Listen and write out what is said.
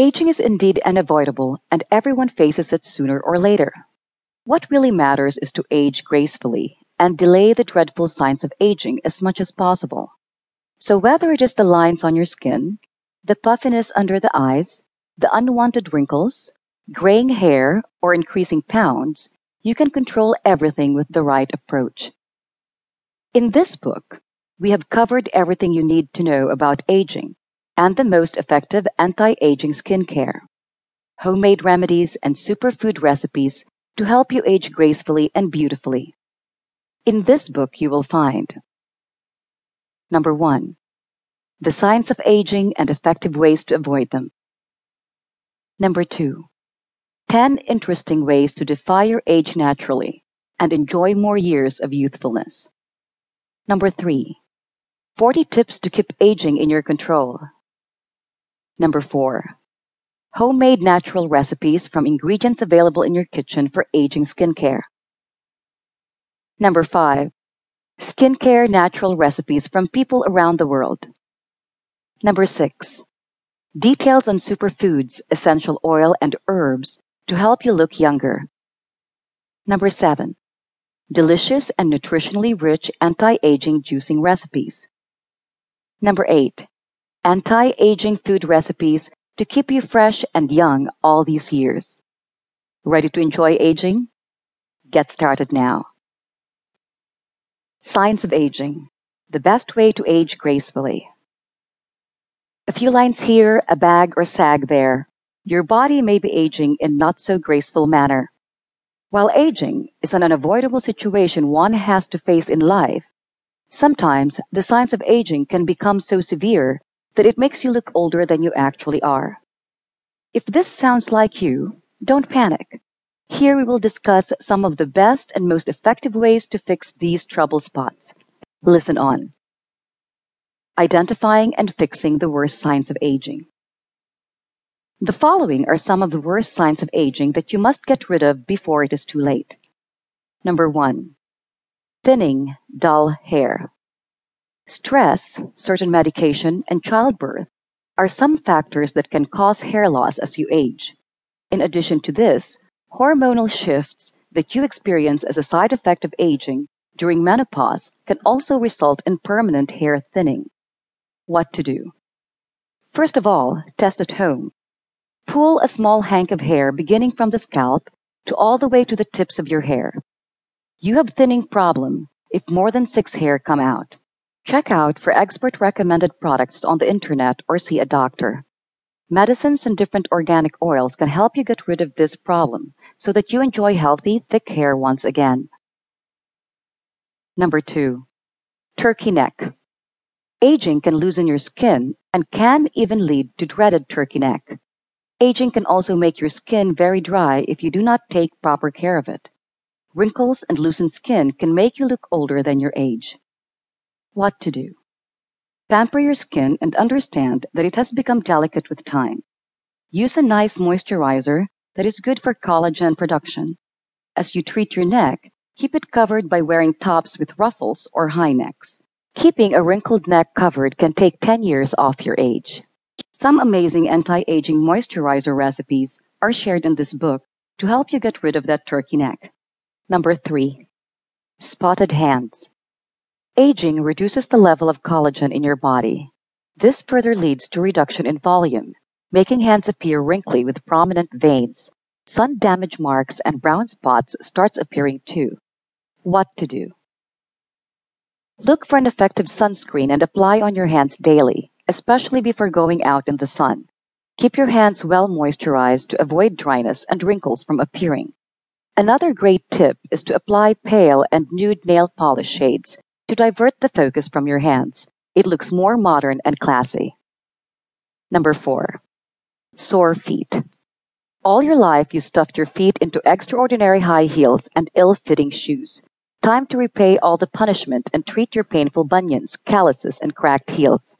Aging is indeed unavoidable, and everyone faces it sooner or later. What really matters is to age gracefully and delay the dreadful signs of aging as much as possible. So, whether it is the lines on your skin, the puffiness under the eyes, the unwanted wrinkles, graying hair, or increasing pounds, you can control everything with the right approach. In this book, we have covered everything you need to know about aging and the most effective anti aging skincare, homemade remedies, and superfood recipes to help you age gracefully and beautifully. In this book, you will find Number one, the signs of aging and effective ways to avoid them. Number two, 10 interesting ways to defy your age naturally and enjoy more years of youthfulness. Number three, 40 tips to keep aging in your control. Number four, homemade natural recipes from ingredients available in your kitchen for aging skincare. Number five, skincare natural recipes from people around the world. Number six, details on superfoods, essential oil, and herbs to help you look younger. Number seven, delicious and nutritionally rich anti-aging juicing recipes. Number eight, anti-aging food recipes to keep you fresh and young all these years. Ready to enjoy aging? Get started now. Signs of aging. The best way to age gracefully. A few lines here, a bag or sag there. Your body may be aging in not so graceful manner. While aging is an unavoidable situation one has to face in life, sometimes the signs of aging can become so severe that it makes you look older than you actually are. If this sounds like you, don't panic. Here we will discuss some of the best and most effective ways to fix these trouble spots. Listen on. Identifying and fixing the worst signs of aging. The following are some of the worst signs of aging that you must get rid of before it is too late. Number one, thinning, dull hair. Stress, certain medication, and childbirth are some factors that can cause hair loss as you age. In addition to this, hormonal shifts that you experience as a side effect of aging during menopause can also result in permanent hair thinning. What to do? First of all, test at home Pull a small hank of hair beginning from the scalp to all the way to the tips of your hair. You have thinning problem if more than six hair come out. Check out for expert recommended products on the internet or see a doctor. Medicines and different organic oils can help you get rid of this problem so that you enjoy healthy, thick hair once again. Number two, turkey neck. Aging can loosen your skin and can even lead to dreaded turkey neck. Aging can also make your skin very dry if you do not take proper care of it. Wrinkles and loosened skin can make you look older than your age. What to do? Pamper your skin and understand that it has become delicate with time. Use a nice moisturizer that is good for collagen production. As you treat your neck, keep it covered by wearing tops with ruffles or high necks. Keeping a wrinkled neck covered can take 10 years off your age. Some amazing anti-aging moisturizer recipes are shared in this book to help you get rid of that turkey neck. Number three, spotted hands. Aging reduces the level of collagen in your body. This further leads to reduction in volume, making hands appear wrinkly with prominent veins. Sun damage marks and brown spots starts appearing too. What to do? Look for an effective sunscreen and apply on your hands daily especially before going out in the sun. Keep your hands well moisturized to avoid dryness and wrinkles from appearing. Another great tip is to apply pale and nude nail polish shades to divert the focus from your hands. It looks more modern and classy. Number four, sore feet. All your life you stuffed your feet into extraordinary high heels and ill-fitting shoes. Time to repay all the punishment and treat your painful bunions, calluses, and cracked heels.